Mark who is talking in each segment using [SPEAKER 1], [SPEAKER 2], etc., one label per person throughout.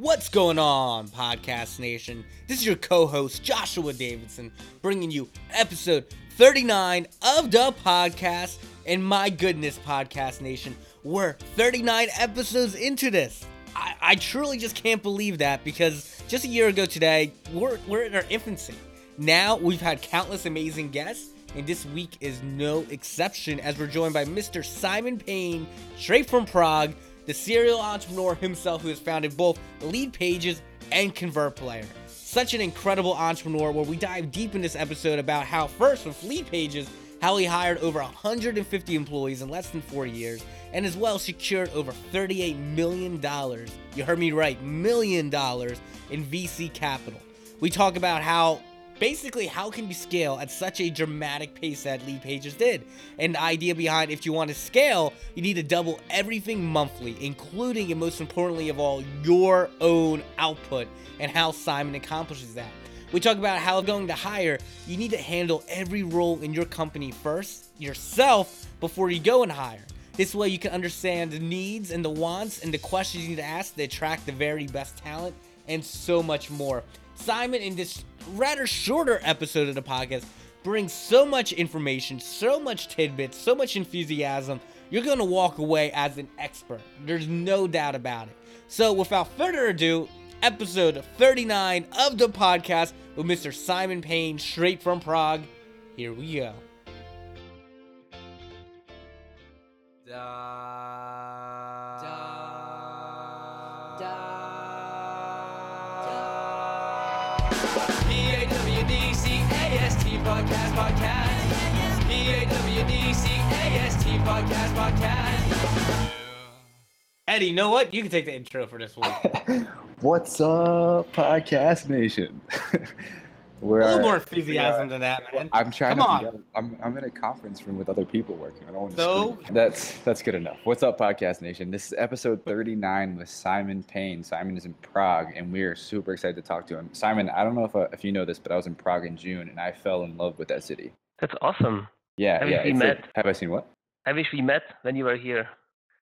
[SPEAKER 1] What's going on, Pawdcast Nation? This is your co host, Joshua Davidson, bringing you episode 39 of the Pawdcast. And my goodness, Pawdcast Nation, we're 39 episodes into this. I, I truly just can't believe that because just a year ago today, we're, we're in our infancy. Now we've had countless amazing guests, and this week is no exception as we're joined by Mr. Simon Payne, straight from Prague, the serial entrepreneur himself who has founded both LeadPages and ConvertPlayer. Such an incredible entrepreneur where we dive deep in this episode about how first with LeadPages, how he hired over 150 employees in less than four years, and as well secured over $38 million. You heard me right, million dollars in VC capital. We talk about how basically how can you scale at such a dramatic pace that LeadPages did? And the idea behind if you want to scale, you need to double everything monthly, including and most importantly of all, your own output and how Simon accomplishes that. We talk about how going to hire, you need to handle every role in your company first, yourself, before you go and hire. This way you can understand the needs and the wants and the questions you need to ask to attract the very best talent and so much more. Simon, in this rather shorter episode of the Pawdcast, brings so much information, so much tidbits, so much enthusiasm. You're going to walk away as an expert. There's no doubt about it. So, without further ado, episode 39 of the Pawdcast with Mr. Simon Payne, straight from Prague. Here we go.
[SPEAKER 2] P-A-W-D-C-A-S-T podcast podcast. P-A-W-D-C-A-S-T podcast podcast.
[SPEAKER 1] Eddie, you know what? You can take the intro for this one.
[SPEAKER 3] What's up, Pawdcast Nation? We're
[SPEAKER 1] A little more enthusiasm than that, man.
[SPEAKER 3] I'm trying
[SPEAKER 1] Come
[SPEAKER 3] to.
[SPEAKER 1] on.
[SPEAKER 3] Be, I'm I'm in a conference room with other people working. I don't want to.
[SPEAKER 1] So?
[SPEAKER 3] scream. That's that's good enough. What's up, Pawdcast Nation? This is episode 39 with Simon Payne. Simon is in Prague, and we are super excited to talk to him. Simon, I don't know if uh, if you know this, but I was in Prague in June, and I fell in love with that city.
[SPEAKER 4] That's awesome.
[SPEAKER 3] Yeah,
[SPEAKER 4] Have
[SPEAKER 3] yeah.
[SPEAKER 4] we
[SPEAKER 3] it's a- have I seen what?
[SPEAKER 4] I wish we met when you were here.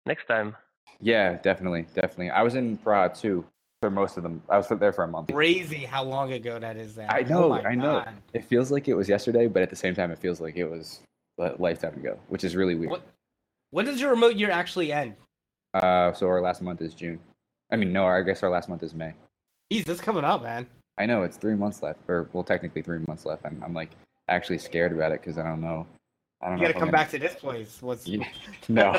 [SPEAKER 4] Next time.
[SPEAKER 3] Yeah, definitely, definitely. I was in Prague too for most of them. I was there for a month.
[SPEAKER 1] Crazy how long ago that is. That
[SPEAKER 3] I
[SPEAKER 1] Oh
[SPEAKER 3] know,
[SPEAKER 1] my
[SPEAKER 3] I know.
[SPEAKER 1] God.
[SPEAKER 3] It feels like it was yesterday, but at the same time, it feels like it was a lifetime ago, which is really weird.
[SPEAKER 1] What? When does your remote year actually end?
[SPEAKER 3] Uh, so our last month is June. I mean, no, I guess our last month is May.
[SPEAKER 1] Jeez, that's coming up, man.
[SPEAKER 3] I know it's three months left, or well, technically three months left. I'm, I'm like actually scared about it because I don't know. I don't
[SPEAKER 1] You
[SPEAKER 3] know.
[SPEAKER 1] gotta come back to this place. What's
[SPEAKER 3] gonna- no,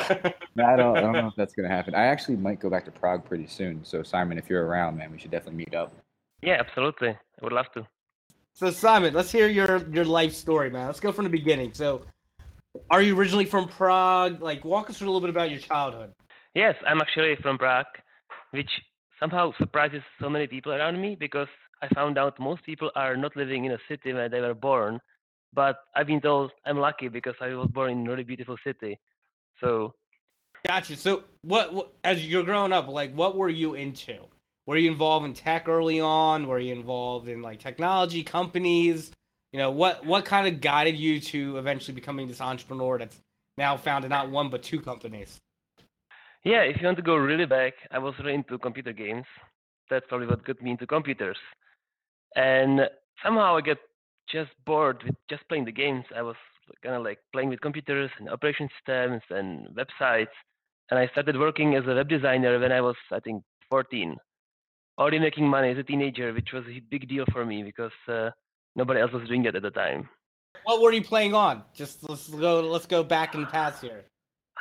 [SPEAKER 3] no, I don't. I don't know if that's gonna happen. I actually might go back to Prague pretty soon. So Simon, if you're around, man, we should definitely meet up.
[SPEAKER 4] Yeah, absolutely. I would love to.
[SPEAKER 1] So Simon, let's hear your your life story, man. Let's go from the beginning. So, are you originally from Prague? Like, walk us through a little bit about your childhood.
[SPEAKER 4] Yes, I'm actually from Prague, which somehow surprises so many people around me because I found out most people are not living in a city where they were born. But I've been told I'm lucky because I was born in a really beautiful city. So
[SPEAKER 1] Gotcha. So, what, what as you're growing up, like, what were you into? Were you involved in tech early on? Were you involved in like technology companies? You know, what what kind of guided you to eventually becoming this entrepreneur that's now founded not one but two companies?
[SPEAKER 4] Yeah, if you want to go really back, I was really into computer games. That's probably what got me into computers. And somehow I got just bored with just playing the games. I was kind of like playing with computers and operation systems and websites. And I started working as a web designer when I was, I think, 14. Already making money as a teenager, which was a big deal for me because uh, nobody else was doing that at the time.
[SPEAKER 1] What were you playing on? Just let's go let's go back in the past here.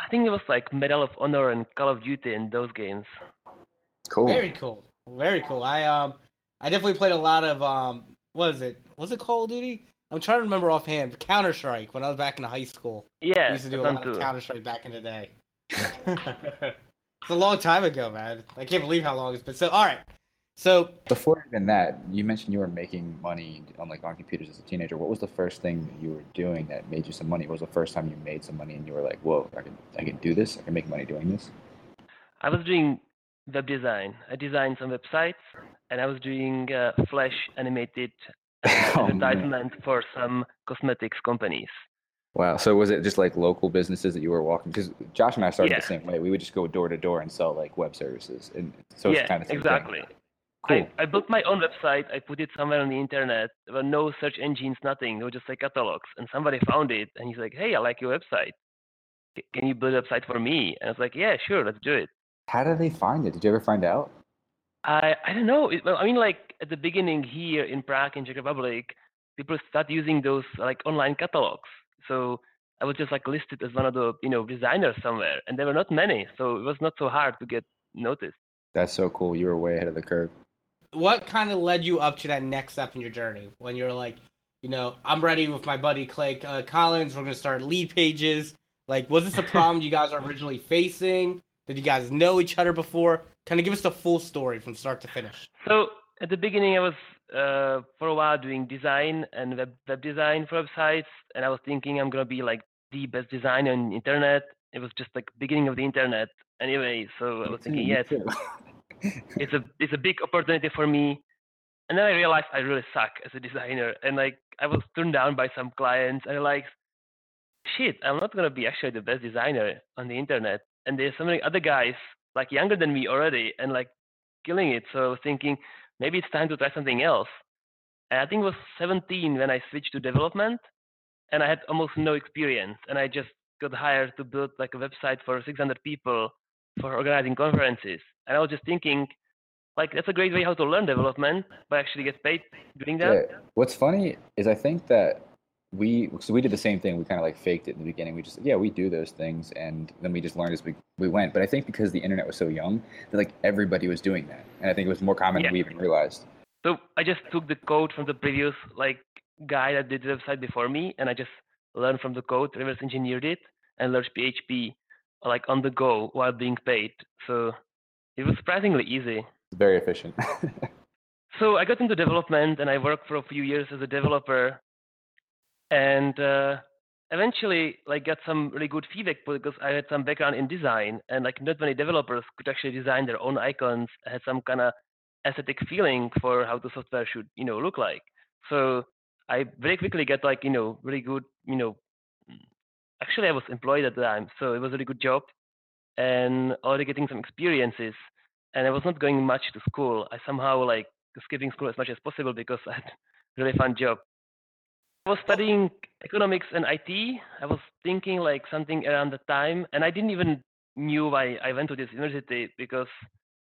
[SPEAKER 4] I think it was like Medal of Honor and Call of Duty and those games.
[SPEAKER 3] Cool.
[SPEAKER 1] Very cool. Very cool. I um I definitely played a lot of um what is it? Was it Call of Duty? I'm trying to remember offhand. Counter Strike when I was back in high school. I
[SPEAKER 4] Yeah,
[SPEAKER 1] used to do a lot of. Counter Strike back in the day. it's a long time ago, man. I can't believe how long it's been. So all right. So
[SPEAKER 3] Before even that, you mentioned you were making money on like on computers as a teenager. What was the first thing that you were doing that made you some money? What was the first time you made some money and you were like, "Whoa, I can I can do this. I can make money doing this."
[SPEAKER 4] I was doing web design. I designed some websites, and I was doing uh, Flash animated uh,
[SPEAKER 3] Oh, man.
[SPEAKER 4] advertisement for some cosmetics companies.
[SPEAKER 3] Wow. So was it just like local businesses that you were walking? Because Josh and I started
[SPEAKER 4] Yeah.
[SPEAKER 3] the same way. We would just go door to door and sell like web services, and so
[SPEAKER 4] yeah,
[SPEAKER 3] it's kind of
[SPEAKER 4] exactly.
[SPEAKER 3] Cool.
[SPEAKER 4] I, I built my own website. I put it somewhere on the internet. There were no search engines, nothing. There were just like catalogs. And somebody found it and he's like, hey, I like your website. Can you build a website for me? And I was like, yeah, sure, let's do it.
[SPEAKER 3] How did they find it? Did you ever find out?
[SPEAKER 4] I I don't know. It, well, I mean, like at the beginning here in Prague, in Czech Republic, people start using those like online catalogs. So I was just like listed as one of the you know designers somewhere, and there were not many, so it was not so hard to get noticed.
[SPEAKER 3] That's so cool. You were way ahead of the curve.
[SPEAKER 1] What kind of led you up to that next step in your journey when you're like, you know, I'm ready with my buddy Clay uh, Collins. We're gonna start LeadPages. Like, was this a problem you guys were originally facing? Did you guys know each other before? Kind of give us the full story from start to finish.
[SPEAKER 4] So at the beginning, I was uh, for a while doing design and web web design for websites, and I was thinking I'm gonna be like the best designer on the internet. It was just like beginning of the internet anyway, so I was thinking, yeah, it's a it's a big opportunity for me. And then I realized I really suck as a designer, and like I was turned down by some clients. And I like, shit, I'm not gonna be actually the best designer on the internet. And there's so many other guys like younger than me already, and like killing it. So I was thinking maybe it's time to try something else. And I think it was 17 when I switched to development, and I had almost no experience, and I just got hired to build like a website for 600 people for organizing conferences. And I was just thinking, like that's a great way how to learn development, but actually get paid doing that.
[SPEAKER 3] Yeah. What's funny is I think that we so we did the same thing. We kind of like faked it in the beginning. We just yeah we do those things, and then we just learned as we we went. But I think because the internet was so young, that like everybody was doing that, and I think it was more common
[SPEAKER 4] Yeah.
[SPEAKER 3] than we even realized.
[SPEAKER 4] So I just took the code from the previous like guy that did the website before me, and I just learned from the code, reverse engineered it, and learned PHP like on the go while being paid. So it was surprisingly easy.
[SPEAKER 3] Very efficient.
[SPEAKER 4] So I got into development, and I worked for a few years as a developer, and uh, eventually like got some really good feedback because I had some background in design, and like not many developers could actually design their own icons. I had some kind of aesthetic feeling for how the software should you know look like. So I very quickly got like you know really good you know. Actually, I was employed at the time, so it was a really good job, and already getting some experiences. And I was not going much to school. I somehow like skipping school as much as possible because I had really fun job. Was studying economics and IT. I was thinking like something around the time, and I didn't even knew why I went to this university because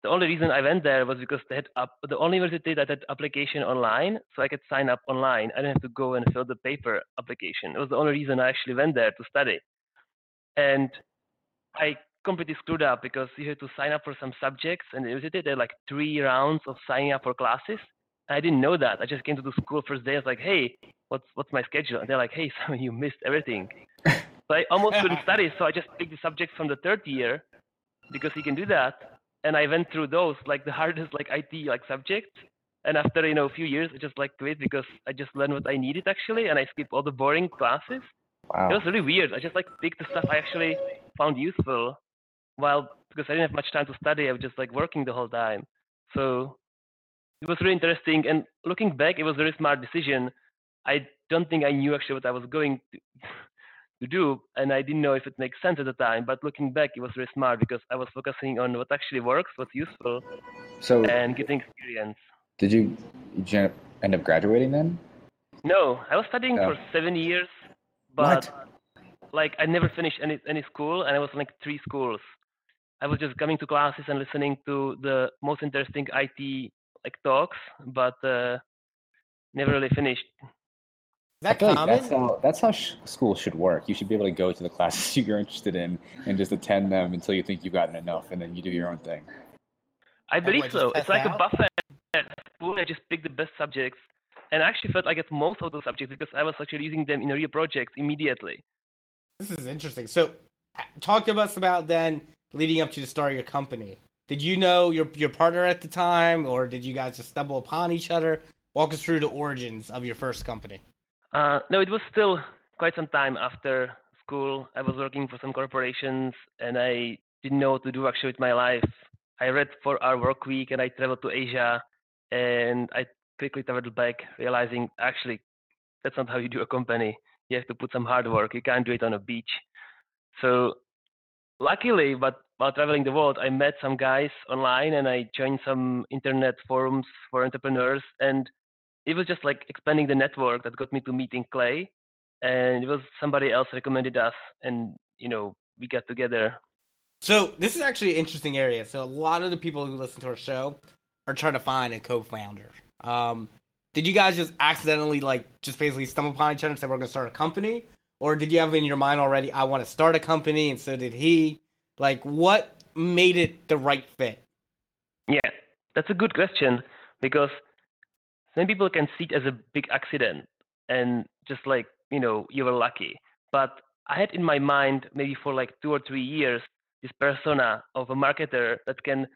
[SPEAKER 4] the only reason I went there was because they had up the only university that had application online, so I could sign up online. I didn't have to go and fill the paper application. It was the only reason I actually went there to study, and I completely screwed up because you had to sign up for some subjects and the university there are like three rounds of signing up for classes. I didn't know that. I just came to the school first day. I was like, hey, what's what's my schedule? And they're like, hey, Simon, you missed everything. so I almost couldn't study. So I just picked the subjects from the third year because you can do that. And I went through those like the hardest like IT like subjects. And after you know a few years, I just like quit because I just learned what I needed actually, and I skipped all the boring classes.
[SPEAKER 3] Wow.
[SPEAKER 4] It was really weird. I just like picked the stuff I actually found useful, while because I didn't have much time to study, I was just like working the whole time. So it was really interesting. And looking back, it was a very smart decision. I don't think I knew actually what I was going to, to do, and I didn't know if it makes sense at the time. But looking back, it was very smart because I was focusing on what actually works, what's useful,
[SPEAKER 3] So
[SPEAKER 4] and getting experience.
[SPEAKER 3] did you, did you end up graduating then?
[SPEAKER 4] No, I was studying
[SPEAKER 3] Oh.
[SPEAKER 4] for seven years, but like I never finished any any school, and I was in like three schools. I was just coming to classes and listening to the most interesting IT like talks, but uh, never really finished.
[SPEAKER 1] That
[SPEAKER 3] like that's how that's how sh- school should work. You should be able to go to the classes you're interested in and just attend them until you think you've gotten enough, and then you do your own thing.
[SPEAKER 4] I believe
[SPEAKER 1] what,
[SPEAKER 4] so. It's like
[SPEAKER 1] out?
[SPEAKER 4] a buffet at school. I just pick the best subjects, and I actually felt like I get most of those subjects because I was actually using them in a real projects immediately.
[SPEAKER 1] This is interesting. So, talk to us about then leading up to the start of your company. Did you know your your partner at the time, or did you guys just stumble upon each other? Walk us through the origins of your first company.
[SPEAKER 4] Uh, no, it was still quite some time after school. I was working for some corporations and I didn't know what to do actually with my life. I read 4-Hour Workweek and I traveled to Asia and I quickly traveled back realizing actually that's not how you do a company. You have to put some hard work. You can't do it on a beach. So luckily, but while traveling the world, I met some guys online and I joined some internet forums for entrepreneurs. And it was just like expanding the network that got me to meeting Clay. And it was somebody else recommended us, and you know we got together.
[SPEAKER 1] So this is actually an interesting area. So a lot of the people who listen to our show are trying to find a co-founder. Um, did you guys just accidentally like just basically stumble upon each other and say we're going to start a company, or did you have in your mind already I want to start a company and so did he? Like what made it the right fit?
[SPEAKER 4] Yeah, that's a good question because some people can see it as a big accident and just like you know you were lucky. But I had in my mind maybe for like two or three years this persona of a marketer that can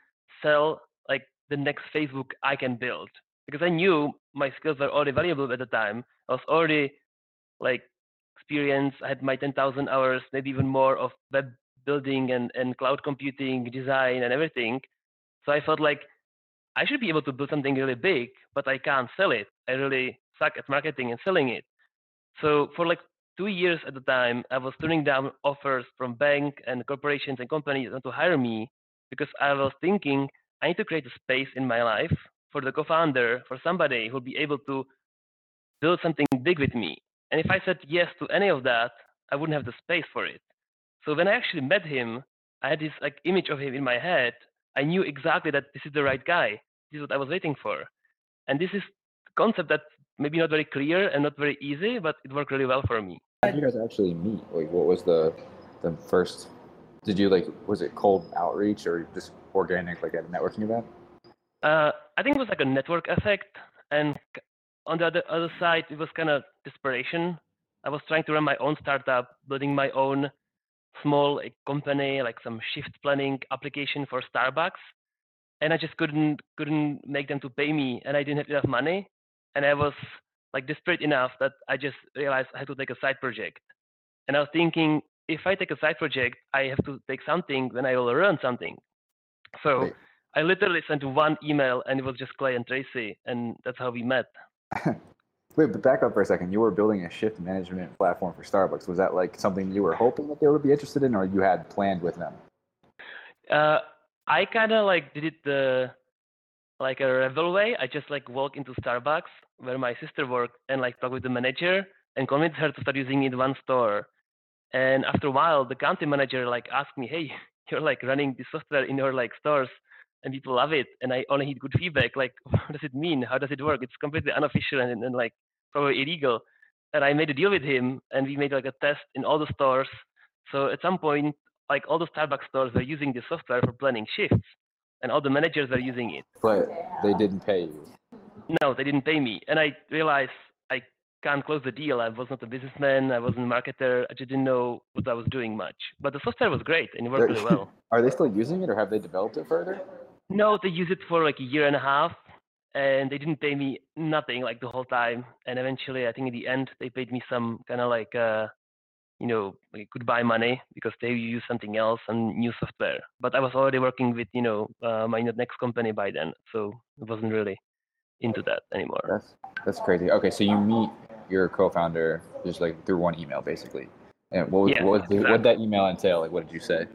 [SPEAKER 4] sell like the next Facebook I can build because I knew my skills were already valuable at the time. I was already like experienced. I had my 10,000 hours, maybe even more of web building and, and cloud computing, design and everything. So I felt like I should be able to build something really big, but I can't sell it. I really suck at marketing and selling it. So for like two years at the time, I was turning down offers from bank and corporations and companies to hire me because I was thinking I need to create a space in my life for the co-founder, for somebody who'll be able to build something big with me. And if I said yes to any of that, I wouldn't have the space for it. So when I actually met him, I had this like image of him in my head. I knew exactly that this is the right guy. This is what I was waiting for. And this is concept that's maybe not very clear and not very easy, but it worked really well for me.
[SPEAKER 3] How did you guys actually meet? Like, what was the the first? Did you like? Was it cold outreach or just organic, like at a networking event?
[SPEAKER 4] Uh, I think it was like a network effect, and on the other, other side, it was kind of desperation. I was trying to run my own startup, building my own small eh, company, like some shift planning application for Starbucks, and I just couldn't couldn't make them to pay me, and I didn't have enough money, and I was like desperate enough that I just realized I had to take a side project, and I was thinking if I take a side project, I have to take something, then I will learn something. So. I literally sent one email, and it was just Clay and Tracy, and that's how we met.
[SPEAKER 3] Wait, but back up for a second. You were building a shift management platform for Starbucks. Was that like something you were hoping that they would be interested in, or you had planned with them?
[SPEAKER 4] Uh, I kind of like did it the like a rebel way. I just like walked into Starbucks where my sister worked and like talked with the manager and convinced her to start using it in one store. And after a while, the country manager like asked me, "Hey, you're like running this software in your like stores, and people love it, and I only get good feedback. Like, what does it mean? How does it work? It's completely unofficial and, and like probably illegal." And I made a deal with him, and we made like a test in all the stores. So at some point, like all the Starbucks stores were using this software for planning shifts, and all the managers were using it.
[SPEAKER 3] But they didn't pay you.
[SPEAKER 4] No, they didn't pay me, and I realized I can't close the deal. I was not a businessman. I wasn't a marketer. I just didn't know what I was doing much. But the software was great, and it worked really well.
[SPEAKER 3] Are they still using it, or have they developed it further?
[SPEAKER 4] No, they use it for like a year and a half, and they didn't pay me nothing like the whole time. And eventually, I think in the end, they paid me some kind of like, uh, you know, like goodbye money because they used something else and new software. But I was already working with, you know, uh, my next company by then, so I wasn't really into that anymore.
[SPEAKER 3] That's that's crazy. Okay, so you meet your co-founder just like through one email, basically. And what was,
[SPEAKER 4] Yeah,
[SPEAKER 3] what was the, what
[SPEAKER 4] exactly.
[SPEAKER 3] did that email entail? Like, what did you say?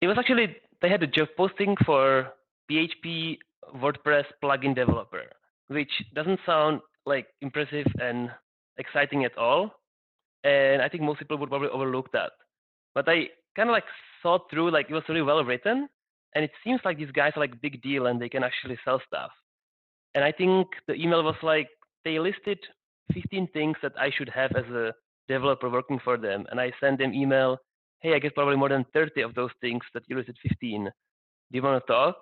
[SPEAKER 4] It was actually they had a job posting for PHP WordPress plugin developer, which doesn't sound like impressive and exciting at all. And I think most people would probably overlook that. But I kind of like saw through like it was really well written, and it seems like these guys are like big deal and they can actually sell stuff. And I think the email was like they listed 15 things that I should have as a developer working for them, and I sent them email hey, I guess probably more than 30 of those things that you listed 15. Do you want to talk?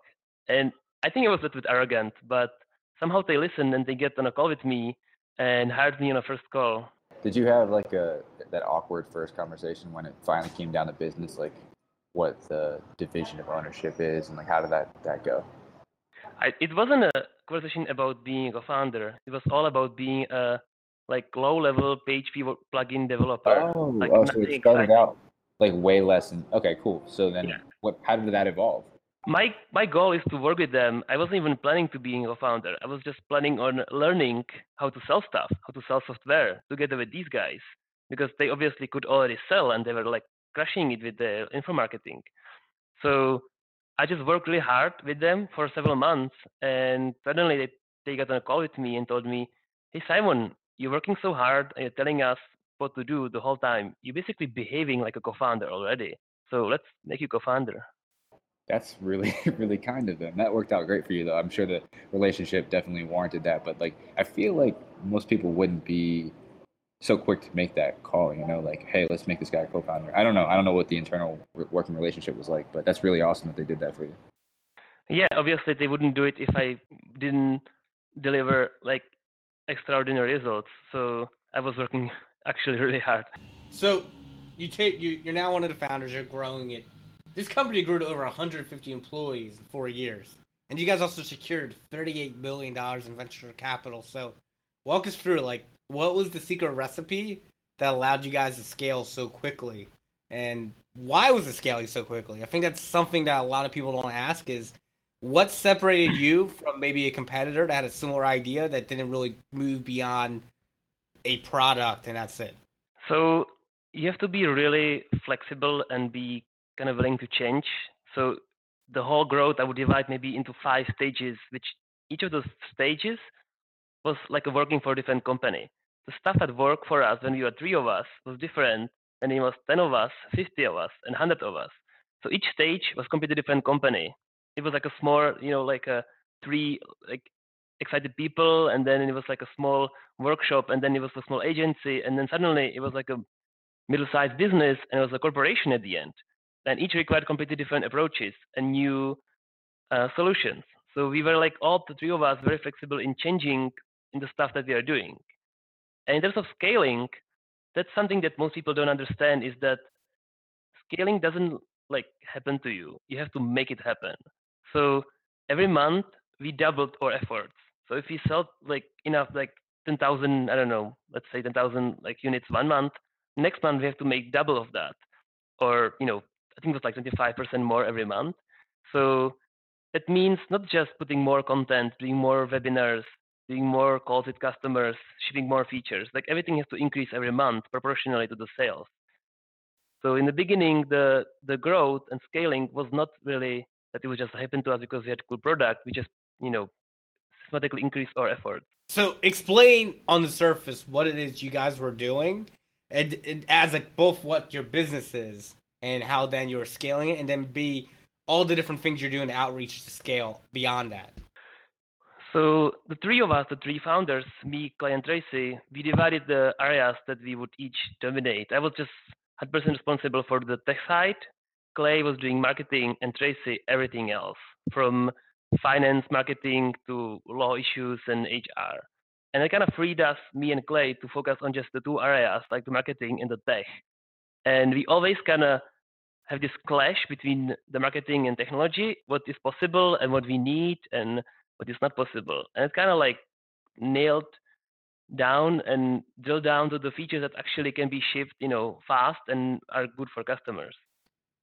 [SPEAKER 4] And I think it was a little bit arrogant, but somehow they listened and they get on a call with me and hired me on a first call.
[SPEAKER 3] Did you have like a that awkward first conversation when it finally came down to business, like what the division of ownership is, and like how did that that go?
[SPEAKER 4] I, it wasn't a conversation about being a founder. It was all about being a like low-level PHP wo- plugin developer.
[SPEAKER 3] Oh,
[SPEAKER 4] like
[SPEAKER 3] oh so it started
[SPEAKER 4] exciting.
[SPEAKER 3] out like way less than okay, cool. So then
[SPEAKER 4] Yeah.
[SPEAKER 3] what? How did that evolve?
[SPEAKER 4] My my goal is to work with them. I wasn't even planning to being a founder. I was just planning on learning how to sell stuff, how to sell software together with these guys. because they obviously could already sell and they were like crushing it with the info marketing. So I just worked really hard with them for several months, and suddenly they, they got on a call with me and told me, "Hey Simon, you're working so hard and you're telling us what to do the whole time. You're basically behaving like a co-founder already. So let's make you co-founder."
[SPEAKER 3] That's really, really kind of them. That worked out great for you, though. I'm sure the relationship definitely warranted that. But like, I feel like most people wouldn't be so quick to make that call. You know, like, hey, let's make this guy a co-founder. I don't know. I don't know what the internal working relationship was like, but that's really awesome that they did that for you.
[SPEAKER 4] Yeah, obviously they wouldn't do it if I didn't deliver like extraordinary results. So I was working actually really hard.
[SPEAKER 1] So you take you you're now one of the founders. You're growing it. This company grew to over 150 employees in four years, and you guys also secured 38 billion dollars in venture capital. So walk us through like what was the secret recipe that allowed you guys to scale so quickly, and why was it scaling so quickly? I think that's something that a lot of people don't ask is what separated you from maybe a competitor that had a similar idea that didn't really move beyond a product and that's it?
[SPEAKER 4] So you have to be really flexible and be kind of willing to change. So the whole growth I would divide maybe into five stages, which each of those stages was like working for a different company. The stuff that worked for us when we were three of us was different than it was 10 of us, 50 of us, and 100 of us. So each stage was completely different company. It was like a small, you know, like a three like excited people, and then it was like a small workshop, and then it was a small agency, and then suddenly it was like a middle-sized business, and it was a corporation at the end. And each required completely different approaches and new uh, solutions. So we were like all the three of us very flexible in changing in the stuff that we are doing. And in terms of scaling, that's something that most people don't understand is that scaling doesn't like happen to you. You have to make it happen. So every month we doubled our efforts. So if we sell like enough like 10,000, I don't know, let's say 10,000 like units one month, next month we have to make double of that. Or, you know, I think it was like 25% more every month. So that means not just putting more content, doing more webinars, doing more calls with customers, shipping more features. Like everything has to increase every month proportionally to the sales. So in the beginning, the the growth and scaling was not really that it was just happen to us because we had a cool product. We just, you know, systematically increased our effort.
[SPEAKER 1] So explain on the surface what it is you guys were doing, and, and as like both what your business is and how then you're scaling it, and then b all the different things you're doing to outreach to scale beyond that.
[SPEAKER 4] So the three of us, the three founders, me, Clay, and Tracy, we divided the areas that we would each dominate. I was just 100% responsible for the tech side. Clay was doing marketing, and Tracy everything else, from finance, marketing to law issues and HR. And it kind of freed us, me and Clay, to focus on just the two areas, like the marketing and the tech. And we always kind of have this clash between the marketing and technology, what is possible and what we need, and what is not possible. And it's kind of like nailed down and drill down to the features that actually can be shipped, you know, fast and are good for customers.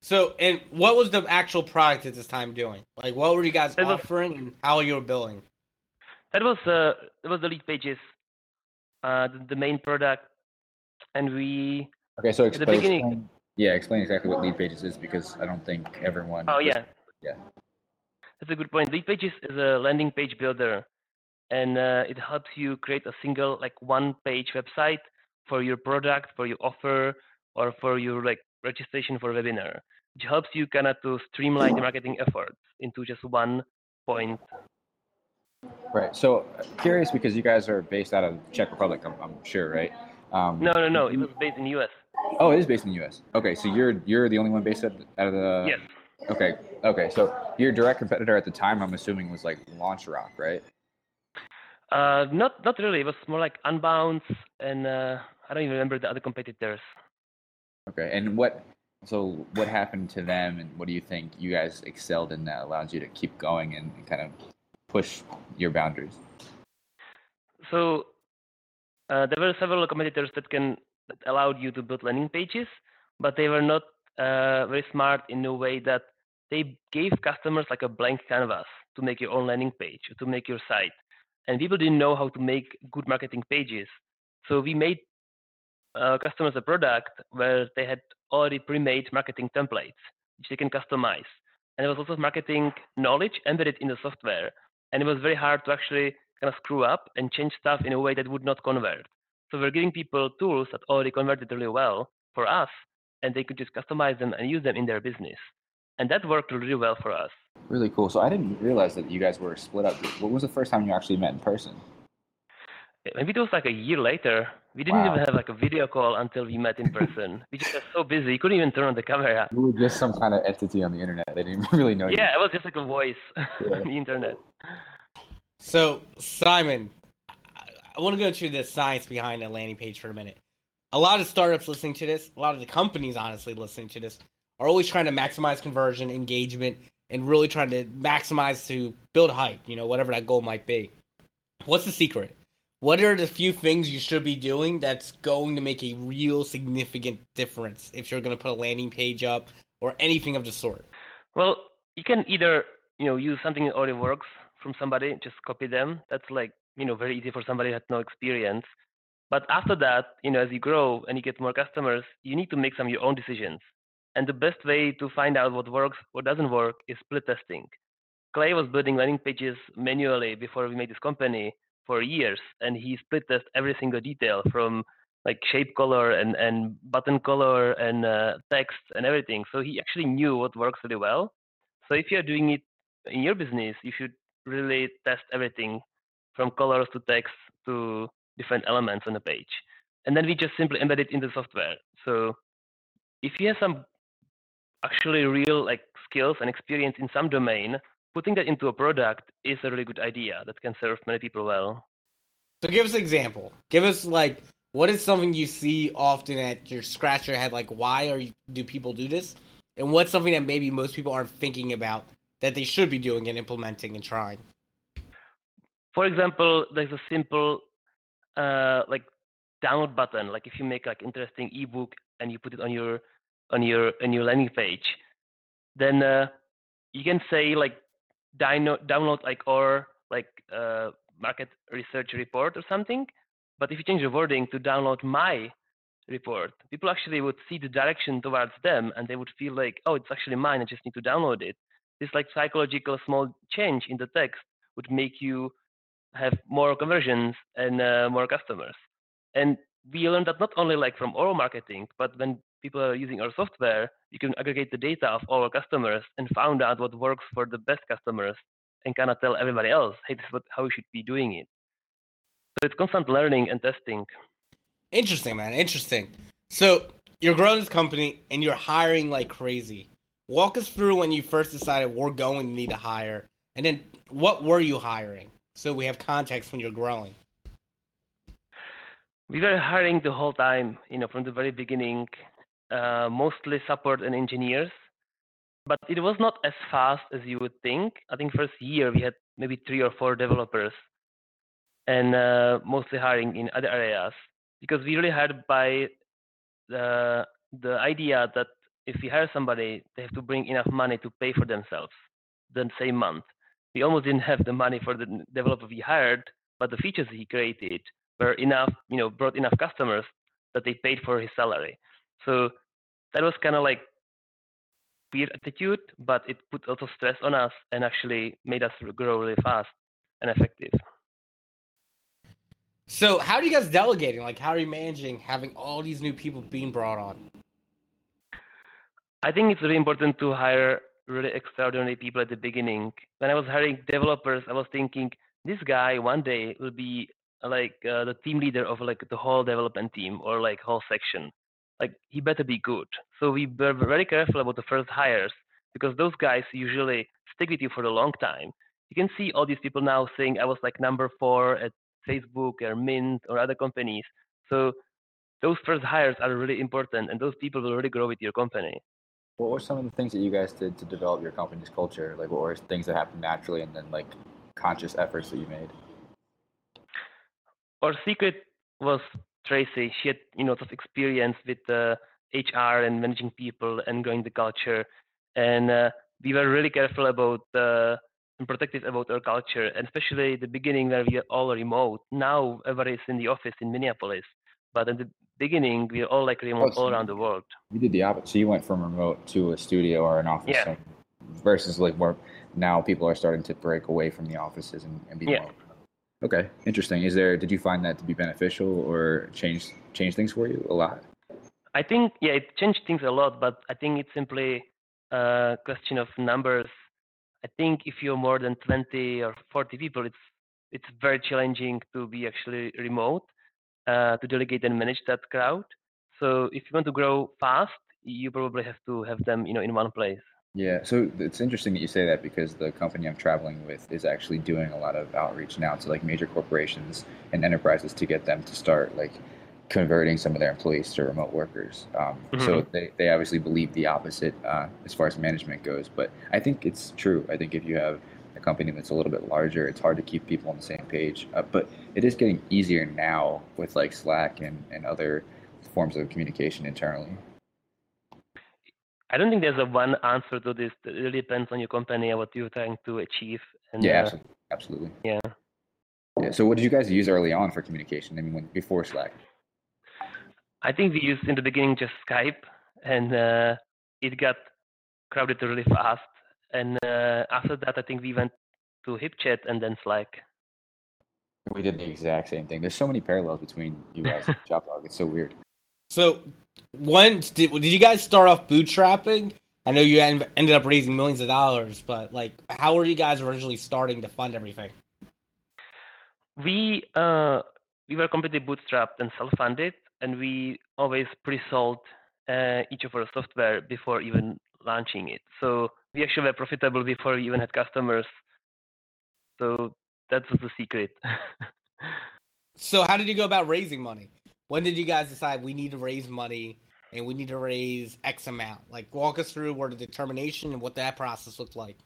[SPEAKER 1] So, and what was the actual product at this time doing? Like, what were you guys that offering, was, and how you were billing?
[SPEAKER 4] That was uh, that was the LeadPages, uh, the, the main product, and we.
[SPEAKER 3] Okay, so explain, explain. Yeah, explain exactly what LeadPages is because I don't think everyone.
[SPEAKER 4] Oh yeah.
[SPEAKER 3] Yeah.
[SPEAKER 4] That's a good point. LeadPages is a landing page builder, and uh, it helps you create a single like one page website for your product, for your offer, or for your like registration for a webinar, which helps you kind of to streamline the marketing efforts into just one point.
[SPEAKER 3] Right. So curious because you guys are based out of Czech Republic, I'm, I'm sure, right?
[SPEAKER 4] Um, no, no, no. It was based in the U.S.
[SPEAKER 3] Oh, it is based in the U.S. Okay, so you're you're the only one based out, of the.
[SPEAKER 4] Yes.
[SPEAKER 3] Okay. Okay. So your direct competitor at the time, I'm assuming, was like LaunchRock, right?
[SPEAKER 4] Uh, not not really. It was more like Unbounce, and uh, I don't even remember the other competitors.
[SPEAKER 3] Okay. And what? So what happened to them, and what do you think you guys excelled in that allows you to keep going and, and kind of push your boundaries?
[SPEAKER 4] So uh, there were several competitors that can that allowed you to build landing pages, but they were not uh, very smart in a way that they gave customers like a blank canvas to make your own landing page to make your site, and people didn't know how to make good marketing pages. So we made uh, customers a product where they had already pre-made marketing templates which they can customize, and there was also marketing knowledge embedded in the software, and it was very hard to actually kind of screw up and change stuff in a way that would not convert. So we're giving people tools that already converted really well for us, and they could just customize them and use them in their business. And that worked really well for us.
[SPEAKER 3] Really cool. So I didn't realize that you guys were split up. What was the first time you actually met in person?
[SPEAKER 4] Eh, maybe it was like a year later. We didn't
[SPEAKER 3] Wow.
[SPEAKER 4] even have like a video call until we met in person. we just were so busy, we couldn't even turn on the camera.
[SPEAKER 3] You were just some kind of entity on the internet. They didn't really know you.
[SPEAKER 4] Yeah, it was just like a voice
[SPEAKER 3] Yeah.
[SPEAKER 4] on the internet.
[SPEAKER 1] So, Simon, I, want to go to the science behind a landing page for a minute. A lot of startups listening to this, a lot of the companies honestly listening to this, are always trying to maximize conversion, engagement, and really trying to maximize to build hype, you know, whatever that goal might be. What's the secret? What are the few things you should be doing that's going to make a real significant difference if you're going to put a landing page up or anything of the sort?
[SPEAKER 4] Well, you can either you know use something that already works from somebody, just copy them. That's like you know very easy for somebody who has no experience. But after that, you know, as you grow and you get more customers, you need to make some of your own decisions. And the best way to find out what works, what doesn't work, is split testing. Clay was building landing pages manually before we made this company for years, and he split test every single detail from like shape color and, and button color and uh, text and everything. So he actually knew what works really well. So if you're doing it in your business, you should really test everything from colors to text to different elements on the page. And then we just simply embed it in the software. So if you have some actually real like skills and experience in some domain, putting that into a product is a really good idea that can serve many people well.
[SPEAKER 1] So give us an example. Give us like what is something you see often at your scratch your head like why are you, do people do this, and what's something that maybe most people aren't thinking about that they should be doing and implementing and trying.
[SPEAKER 4] For example, there's a simple uh, like download button. Like if you make like interesting ebook and you put it on your on your on your landing page, then uh, you can say like download download like or like uh, market research report or something. But if you change the wording to download my report, people actually would see the direction towards them and they would feel like, oh, it's actually mine. I just need to download it. This like psychological small change in the text would make you have more conversions and uh, more customers. And we learned that not only like from oral marketing, but when people are using our software, you can aggregate the data of all our customers and found out what works for the best customers and kind of tell everybody else, hey, this is what, how we should be doing it. So it's constant learning and testing.
[SPEAKER 1] Interesting, man. Interesting. So you're growing this company and you're hiring like crazy. Walk us through when you first decided we're going to need to hire, and then what were you hiring? So we have context when you're growing.
[SPEAKER 4] We were hiring the whole time, you know, from the very beginning, uh, mostly support and engineers. But it was not as fast as you would think. I think first year we had maybe three or four developers, and uh, mostly hiring in other areas because we really hired by the the idea that if we hire somebody, they have to bring enough money to pay for themselves the same month. We almost didn't have the money for the developer we hired, but the features he created were enough, you know, brought enough customers that they paid for his salary. So that was kind of like weird attitude, but it put a lot of stress on us and actually made us grow really fast and effective.
[SPEAKER 1] So how do you guys delegating? Like how are you managing having all these new people being brought on?
[SPEAKER 4] I think it's really important to hire really extraordinary people at the beginning. When I was hiring developers, I was thinking this guy one day will be like uh, the team leader of like the whole development team or like whole section. Like he better be good. So we were very careful about the first hires because those guys usually stick with you for a long time. You can see all these people now saying I was like number four at Facebook or Mint or other companies. So those first hires are really important and those people will really grow with your company.
[SPEAKER 3] What were some of the things that you guys did to develop your company's culture? Like, what were things that happened naturally, and then like conscious efforts that you made?
[SPEAKER 4] Our secret was Tracy. She had you know of experience with uh, HR and managing people and growing the culture, and uh, we were really careful about uh, and protective about our culture, and especially the beginning where we are all remote. Now everybody is in the office in Minneapolis, but at the beginning we were all like remote
[SPEAKER 3] so
[SPEAKER 4] all around the world.
[SPEAKER 3] You did the opposite. So you went from remote to a studio or an office,
[SPEAKER 4] Yeah.
[SPEAKER 3] some- versus like more now people are starting to break away from the offices and, and be
[SPEAKER 4] Yeah.
[SPEAKER 3] more. Okay, interesting. Is there? Did you find that to be beneficial or change change things for you a lot?
[SPEAKER 4] I think yeah, it changed things a lot, but I think it's simply a question of numbers. I think if you're more than 20 or 40 people, it's it's very challenging to be actually remote, uh, to delegate and manage that crowd. So if you want to grow fast, you probably have to have them, you know, in one place.
[SPEAKER 3] Yeah, so it's interesting that you say that because the company I'm traveling with is actually doing a lot of outreach now to like major corporations and enterprises to get them to start like converting some of their employees to remote workers. Um, So they, they obviously believe the opposite uh, as far as management goes, but I think it's true. I think if you have a company that's a little bit larger, it's hard to keep people on the same page. Uh, but it is getting easier now with like Slack and, and other forms of communication internally.
[SPEAKER 4] I don't think there's a one answer to this. It really depends on your company and what you're trying to achieve. And
[SPEAKER 3] Yeah,
[SPEAKER 4] uh,
[SPEAKER 3] absolutely.
[SPEAKER 4] yeah.
[SPEAKER 3] Yeah. So what did you guys use early on for communication? I mean, when, before Slack?
[SPEAKER 4] I think we used in the beginning just Skype, and uh, it got crowded really fast. And uh, after that, I think we went to HipChat and then Slack.
[SPEAKER 3] We did the exact same thing. There's so many parallels between you guys and Chop Dawg. It's so weird.
[SPEAKER 1] So, when did, did you guys start off bootstrapping? I know you en- ended up raising millions of dollars, but like, how were you guys originally starting to fund everything?
[SPEAKER 4] We uh, we were completely bootstrapped and self-funded, and we always pre-sold uh, each of our software before even launching it. So we actually were profitable before we even had customers. So that was the secret.
[SPEAKER 1] So, how did you go about raising money? When did you guys decide we need to raise money and we need to raise X amount? Like, walk us through what the determination and what that process looked like.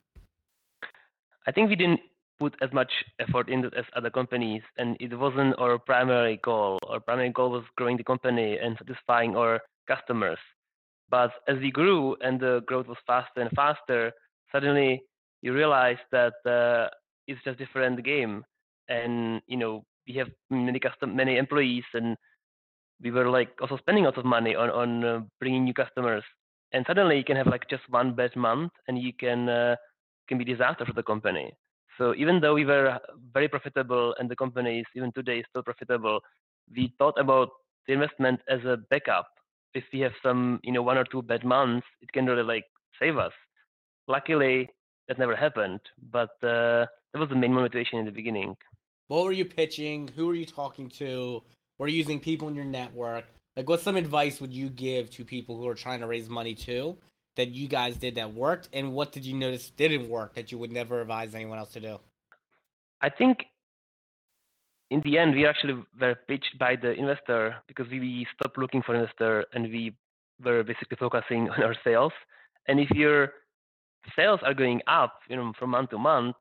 [SPEAKER 4] I think we didn't put as much effort into it as other companies, and it wasn't our primary goal. Our primary goal was growing the company and satisfying our customers. But as we grew and the growth was faster and faster, suddenly you realize that uh, it's just a different game, and you know we have many custom, many employees, and we were like also spending lots of money on on uh, bringing new customers. And suddenly you can have like just one bad month, and you can uh, can be disaster for the company. So even though we were very profitable and the company is even today is still profitable, we thought about the investment as a backup. If we have some, you know, one or two bad months, it can really like save us. Luckily, that never happened, but uh, that was the main motivation in the beginning.
[SPEAKER 1] What were you pitching? Who were you talking to? Were you using people in your network? Like, what some advice would you give to people who are trying to raise money too that you guys did that worked? And what did you notice didn't work that you would never advise anyone else to do?
[SPEAKER 4] I think in the end, we actually were pitched by the investor because we, stopped looking for investor and we were basically focusing on our sales. And if your sales are going up, you know, from month to month,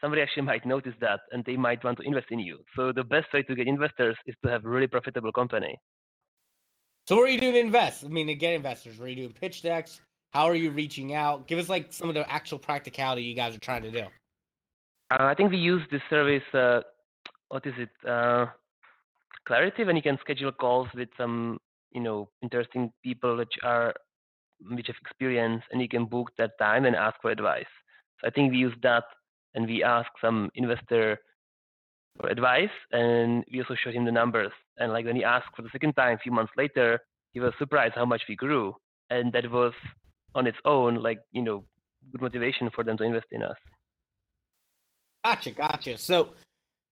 [SPEAKER 4] somebody actually might notice that and they might want to invest in you. So the best way to get investors is to have a really profitable company.
[SPEAKER 1] So, what are you doing to invest? I mean, to get investors, are you doing pitch decks? How are you reaching out? Give us like some of the actual practicality you guys are trying to do.
[SPEAKER 4] Uh, I think we use this service. Uh, what is it? Uh, Clarity, when you can schedule calls with some, you know, interesting people which are which have experience, and you can book that time and ask for advice. So I think we use that, and we ask some investor for advice, and we also showed him the numbers. And like when he asked for the second time, a few months later, he was surprised how much we grew, and that was on its own, like you know, good motivation for them to invest in us.
[SPEAKER 1] Gotcha, gotcha. So,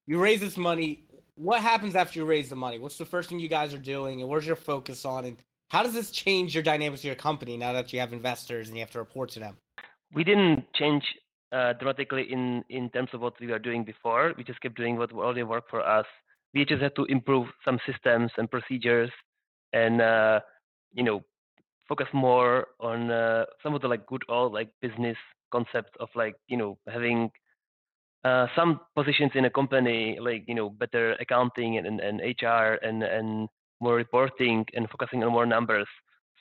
[SPEAKER 1] you raise this money. What happens after you raise the money? What's the first thing you guys are doing, and where's your focus on? And how does this change your dynamics of your company now that you have investors and you have to report to them?
[SPEAKER 4] we didn't change uh, dramatically in in terms of what we were doing before. We just kept doing what already worked for us. We just had to improve some systems and procedures, and uh, you know, focus more on uh, some of the like good old like business concepts of like you know having uh, some positions in a company like you know better accounting and, and, and HR and and more reporting and focusing on more numbers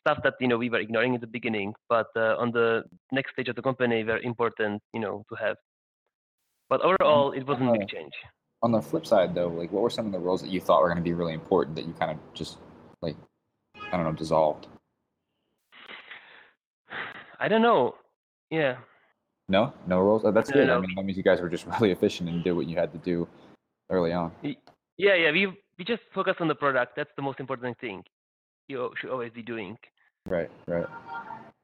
[SPEAKER 4] stuff that you know we were ignoring in the beginning, but uh, on the next stage of the company, were important, you know, to have. But overall, it wasn't a big change.
[SPEAKER 3] On the flip side, though, like what were some of the roles that you thought were going to be really important that you kind of just like I don't know dissolved?
[SPEAKER 4] I don't know. Yeah.
[SPEAKER 3] No, no roles. Oh, that's
[SPEAKER 4] No,
[SPEAKER 3] good.
[SPEAKER 4] no.
[SPEAKER 3] I mean, that means you guys were just really efficient and did what you had to do early on.
[SPEAKER 4] Yeah, yeah. We we just focus on the product. That's the most important thing. You should always be doing.
[SPEAKER 3] Right, right.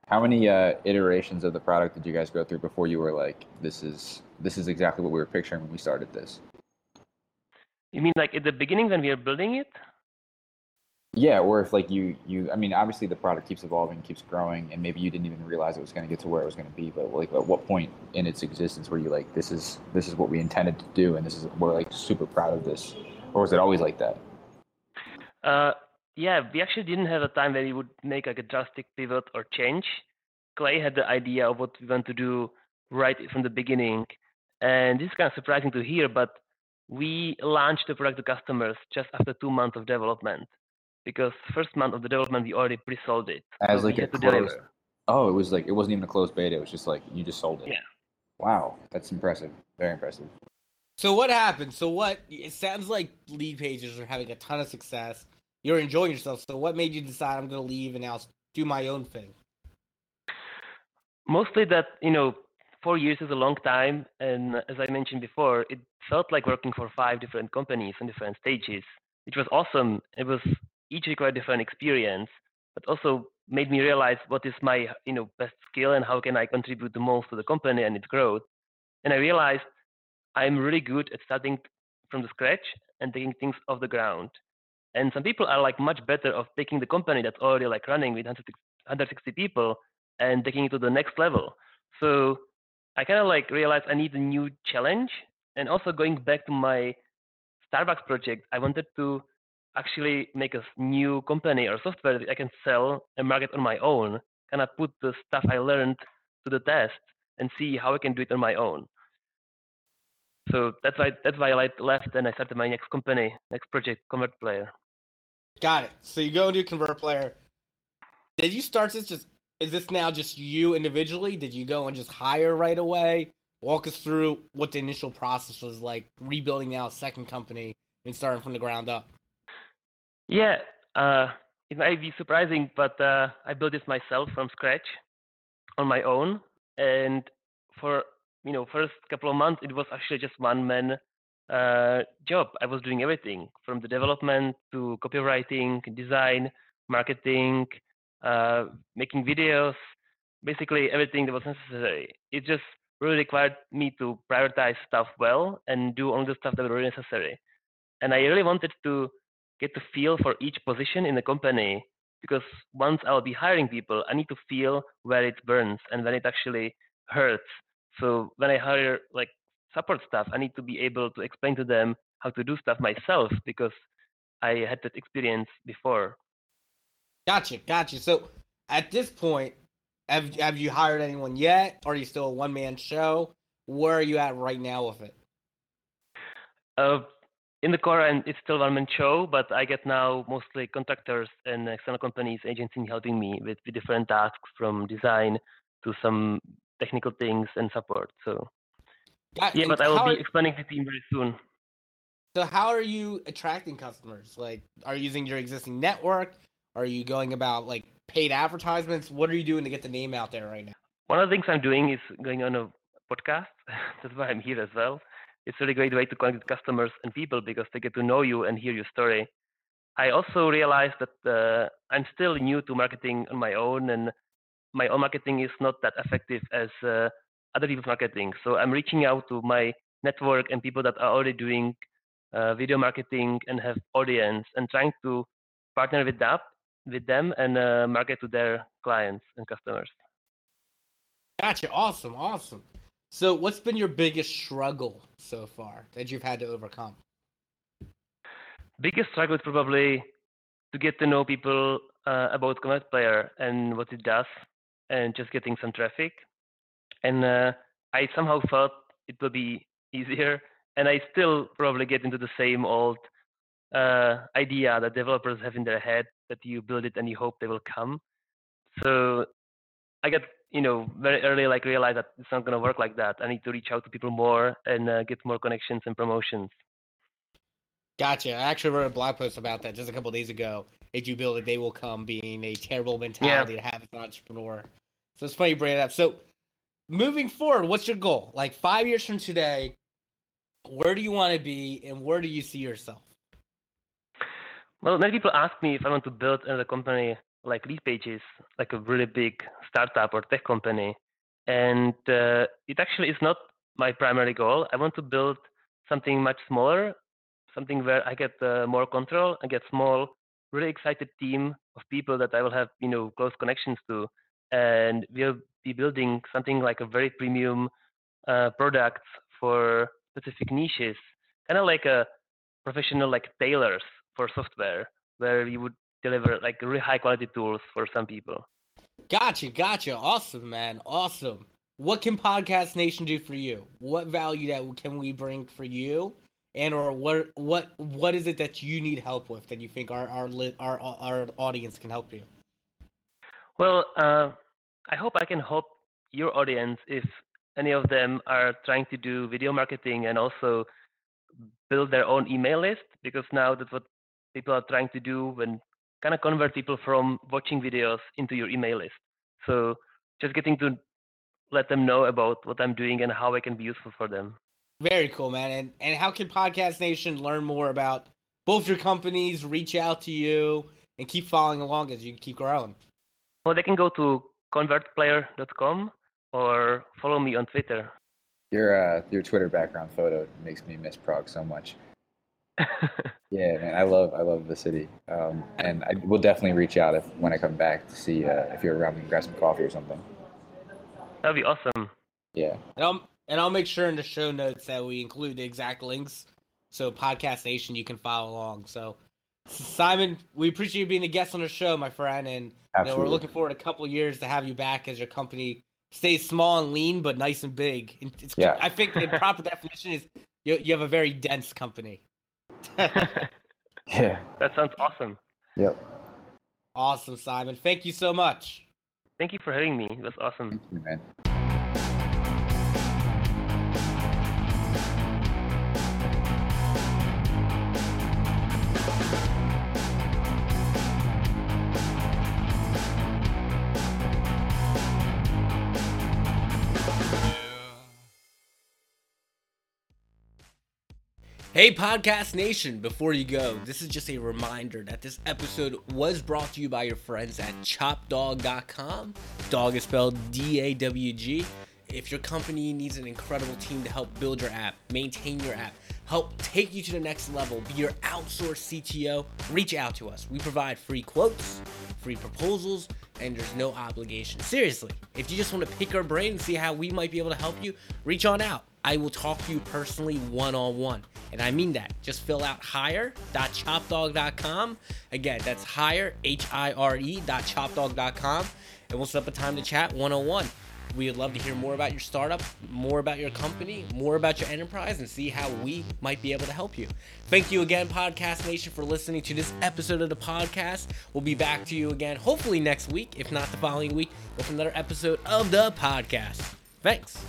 [SPEAKER 3] How many uh, iterations of the product did you guys go through before you were like, this is this is exactly what we were picturing when we started this?
[SPEAKER 4] You mean like at the beginning when we are building it?
[SPEAKER 3] Yeah, or if like you you I mean obviously the product keeps evolving, keeps growing, and maybe you didn't even realize it was going to get to where it was going to be. But like at what point in its existence were you like, this is this is what we intended to do, and this is we're like super proud of this, or was it always like that?
[SPEAKER 4] Uh, yeah, we actually didn't have a time where we would make like a drastic pivot or change. Clay had the idea of what we want to do right from the beginning, and this is kind of surprising to hear. But we launched the product to customers just after two months of development, because first month of the development we already pre-sold it.
[SPEAKER 3] As
[SPEAKER 4] so
[SPEAKER 3] like a
[SPEAKER 4] had to
[SPEAKER 3] closed. Oh, it was like it wasn't even a closed beta. It was just like you just sold it.
[SPEAKER 4] Yeah.
[SPEAKER 3] Wow, that's impressive. Very impressive.
[SPEAKER 1] So what happened? So what? It sounds like LeadPages are having a ton of success. You're enjoying yourself. So what made you decide I'm going to leave and now s- do my own thing?
[SPEAKER 4] mostly that you know four years is a long time and as i mentioned before it felt like working for five different companies in different stages which was awesome it was each required different experience but also made me realize what is my you know best skill and how can i contribute the most to the company and its growth and i realized i'm really good at starting from the scratch and taking things off the ground and some people are like much better of taking the company that's already like running with 160 people and taking it to the next level. So I kind of like realized I need a new challenge. And also going back to my Starbucks project, I wanted to actually make a new company or software that I can sell and market on my own. Kind of put the stuff I learned to the test and see how I can do it on my own. So that's why that's why I left and I started my next company, next project, ConvertPlayer.
[SPEAKER 1] Got it. So you go into ConvertPlayer. Did you start this just? Is this now just you individually? Did you go and just hire right away? Walk us through what the initial process was like, rebuilding now a second company and starting from the ground up.
[SPEAKER 4] Yeah, uh, it might be surprising, but uh, I built this myself from scratch on my own. And for you know, first couple of months, it was actually just one man uh, job. I was doing everything from the development to copywriting, design, marketing, uh, making videos, basically everything that was necessary. It just really required me to prioritize stuff well and do only the stuff that were really necessary. And I really wanted to get to feel for each position in the company because once I'll be hiring people, I need to feel where it burns and when it actually hurts. So when I hire like support staff, I need to be able to explain to them how to do stuff myself because I had that experience before.
[SPEAKER 1] Gotcha, gotcha. So at this point, have have you hired anyone yet? Are you still a one man show? Where are you at right now with it?
[SPEAKER 4] Uh, in the core, and it's still one man show, but I get now mostly contractors and external companies, agencies helping me with, with different tasks from design to some technical things and support. So
[SPEAKER 1] Got-
[SPEAKER 4] yeah, but I will be
[SPEAKER 1] are-
[SPEAKER 4] expanding the team very soon.
[SPEAKER 1] So how are you attracting customers? Like, are you using your existing network? Are you going about like paid advertisements? What are you doing to get the name out there right now?
[SPEAKER 4] One of the things I'm doing is going on a podcast. That's why I'm here as well. It's a really great way to connect with customers and people because they get to know you and hear your story. I also realized that uh, I'm still new to marketing on my own, and my own marketing is not that effective as uh, other people's marketing. So I'm reaching out to my network and people that are already doing uh, video marketing and have audience, and trying to partner with that with them and uh, market to their clients and customers.
[SPEAKER 1] Gotcha. Awesome. Awesome. So, what's been your biggest struggle so far that you've had to overcome?
[SPEAKER 4] biggest struggle is probably to get to know people uh, about ConvertPlayer and what it does, and just getting some traffic. And uh, I somehow thought it would be easier, and I still probably get into the same old uh, idea that developers have in their head that you build it and you hope they will come. So I get you know very early like realize that it's not going to work like that. I need to reach out to people more and uh, get more connections and promotions.
[SPEAKER 1] Gotcha. I actually wrote a blog post about that just a couple days ago. if you build it, they will come. Being a terrible mentality to have as an entrepreneur. So it's funny you bring it up. So moving forward, what's your goal? Like five years from today, where do you want to be, and where do you see yourself?
[SPEAKER 4] Well, many people ask me if I want to build another company like LeadPages, like a really big startup or tech company. And uh, it actually is not my primary goal. I want to build something much smaller, something where I get uh, more control and get small, really excited team of people that I will have, you know, close connections to, and we'll be building something like a very premium uh, product for specific niches, kind of like a professional like tailors for software, where you would deliver like really high quality tools for some people.
[SPEAKER 1] Gotcha, gotcha. Awesome, man. Awesome. What can Pawdcast Nation do for you? What value that can we bring for you? And or what what what is it that you need help with that you think our our our our audience can help you?
[SPEAKER 4] Well, uh, I hope I can help your audience if any of them are trying to do video marketing and also build their own email list because now that's what people are trying to do when kind of convert people from watching videos into your email list. So just getting to let them know about what I'm doing and how I can be useful for them.
[SPEAKER 1] Very cool, man. And and how can Pawdcast Nation learn more about both your companies, reach out to you, and keep following along as you keep growing?
[SPEAKER 4] Well, they can go to convertplayer.com or follow me on Twitter.
[SPEAKER 3] Your uh, your Twitter background photo makes me miss Prague so much. Yeah, man, I love I love the city, um, and I will definitely reach out if when I come back to see uh, if you're around. We can grab some coffee or something.
[SPEAKER 4] That'd be awesome.
[SPEAKER 3] Yeah,
[SPEAKER 1] And I'll and I'll make sure in the show notes that we include the exact links, so Pawdcast Nation you can follow along. So, Simon, we appreciate you being a guest on the show, my friend, and you know, we're looking forward a couple years to have you back as your company stays small and lean, but nice and big. It's,
[SPEAKER 3] Yeah.
[SPEAKER 1] I think the proper definition is you, you have a very dense company.
[SPEAKER 3] yeah.
[SPEAKER 4] That sounds awesome.
[SPEAKER 3] Yep.
[SPEAKER 1] awesome, Simon. Thank you so much.
[SPEAKER 4] Thank you for having me. That's awesome.
[SPEAKER 3] Thank you, man.
[SPEAKER 1] Hey, Pawdcast Nation, before you go, this is just a reminder that this episode was brought to you by your friends at chopdawg.com. Dawg is spelled D A W G. If your company needs an incredible team to help build your app, maintain your app, help take you to the next level, be your outsourced CTO, reach out to us. We provide free quotes, free proposals, and there's no obligation. Seriously, if you just want to pick our brain and see how we might be able to help you, reach on out. I will talk to you personally one on one. And I mean that. Just fill out hire.chopdawg.com. Again, that's hire, H I R E, dot chopdawg.com. And we'll set up a time to chat one on one. We would love to hear more about your startup, more about your company, more about your enterprise, and see how we might be able to help you. Thank you again, Pawdcast Nation, for listening to this episode of the Pawdcast. We'll be back to you again, hopefully next week, if not the following week, with another episode of the Pawdcast. Thanks.